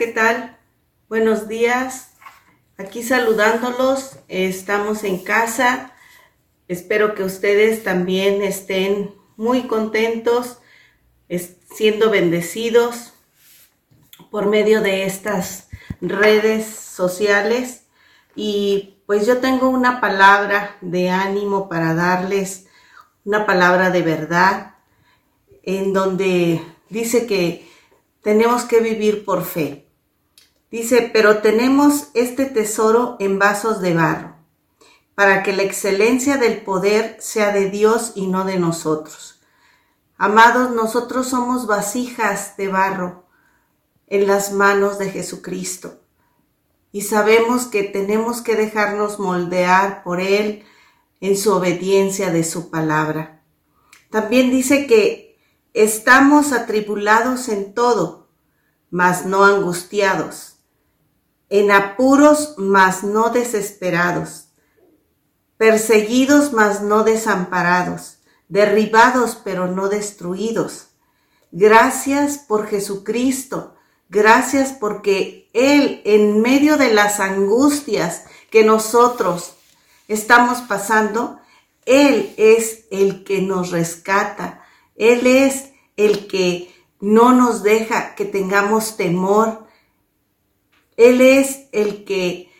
¿qué tal? Buenos días. Aquí saludándolos. Estamos en casa. Espero que ustedes también estén muy contentos, siendo bendecidos por medio de estas redes sociales. Y pues yo tengo una palabra de ánimo para darles, una palabra de verdad, en donde dice que tenemos que vivir por fe. Dice, pero tenemos este tesoro en vasos de barro, para que la excelencia del poder sea de Dios y no de nosotros. Amados, nosotros somos vasijas de barro en las manos de Jesucristo y sabemos que tenemos que dejarnos moldear por Él en su obediencia de su palabra. También dice que Estamos atribulados en todo, mas no angustiados, en apuros, mas no desesperados, perseguidos, mas no desamparados, derribados, pero no destruidos. Gracias por Jesucristo, gracias porque Él, en medio de las angustias que nosotros estamos pasando, Él es el que nos rescata, él es el que no nos deja que tengamos temor. Él es el que,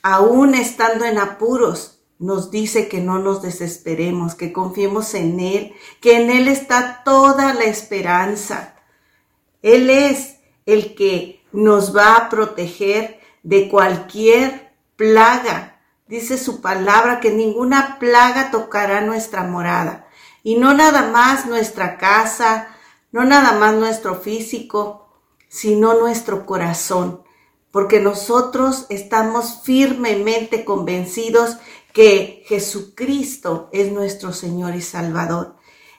aún estando en apuros, nos dice que no nos desesperemos, que confiemos en Él, que en Él está toda la esperanza. Él es el que nos va a proteger de cualquier plaga. Dice su palabra que ninguna plaga tocará nuestra morada. Y no nada más nuestra casa, no nada más nuestro físico, sino nuestro corazón, porque nosotros estamos firmemente convencidos que Jesucristo es nuestro Señor y Salvador.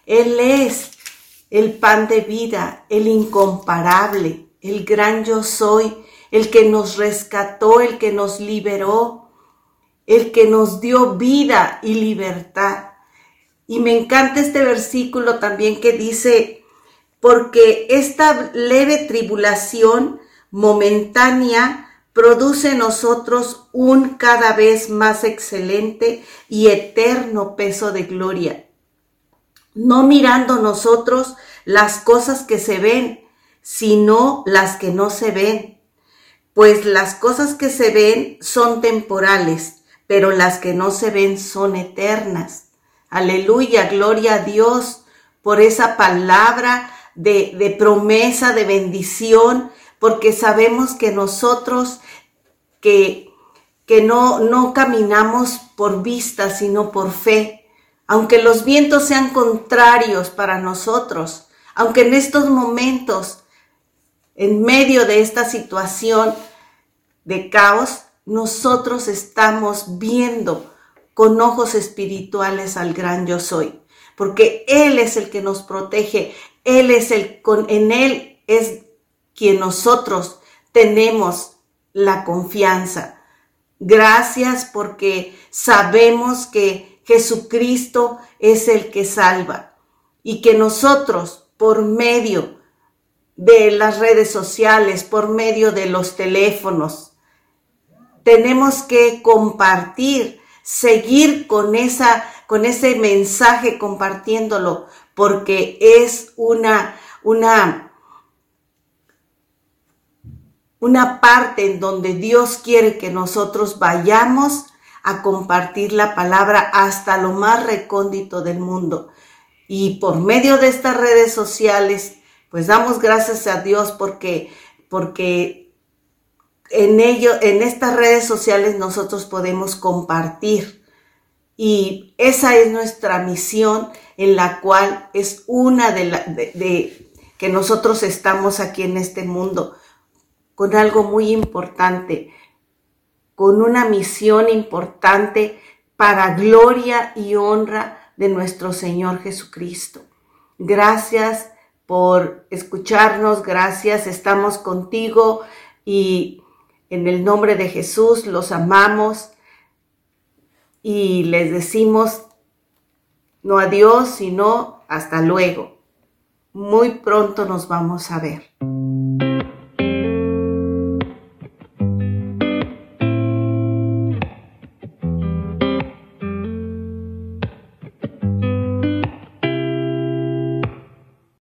Él es el pan de vida, el incomparable, el gran yo soy, el que nos rescató, el que nos liberó, el que nos dio vida y libertad. Y me encanta este versículo también que dice, porque esta leve tribulación momentánea produce en nosotros un cada vez más excelente y eterno peso de gloria. No mirando nosotros las cosas que se ven, sino las que no se ven. Pues las cosas que se ven son temporales, pero las que no se ven son eternas. Aleluya, gloria a Dios por esa palabra de, promesa, de bendición, porque sabemos que nosotros que, que no, no caminamos por vista, sino por fe, aunque los vientos sean contrarios para nosotros, aunque en estos momentos, en medio de esta situación de caos, nosotros estamos viendo con ojos espirituales al gran yo soy, porque Él es el que nos protege, Él es el, con, en Él es quien nosotros tenemos la confianza. Gracias porque sabemos que Jesucristo es el que salva y que nosotros por medio de las redes sociales, por medio de los teléfonos, tenemos que compartir seguir con esa con ese mensaje compartiéndolo porque es una una una parte en donde Dios quiere que nosotros vayamos a compartir la palabra hasta lo más recóndito del mundo. Y por medio de estas redes sociales, pues damos gracias a Dios porque porque en ello, en estas redes sociales nosotros podemos compartir. Y esa es nuestra misión en la cual es una de, la, que nosotros estamos aquí en este mundo con algo muy importante, con una misión importante para gloria y honra de nuestro Señor Jesucristo. Gracias por escucharnos, gracias, estamos contigo y en el nombre de Jesús los amamos y les decimos no adiós, sino hasta luego. Muy pronto nos vamos a ver.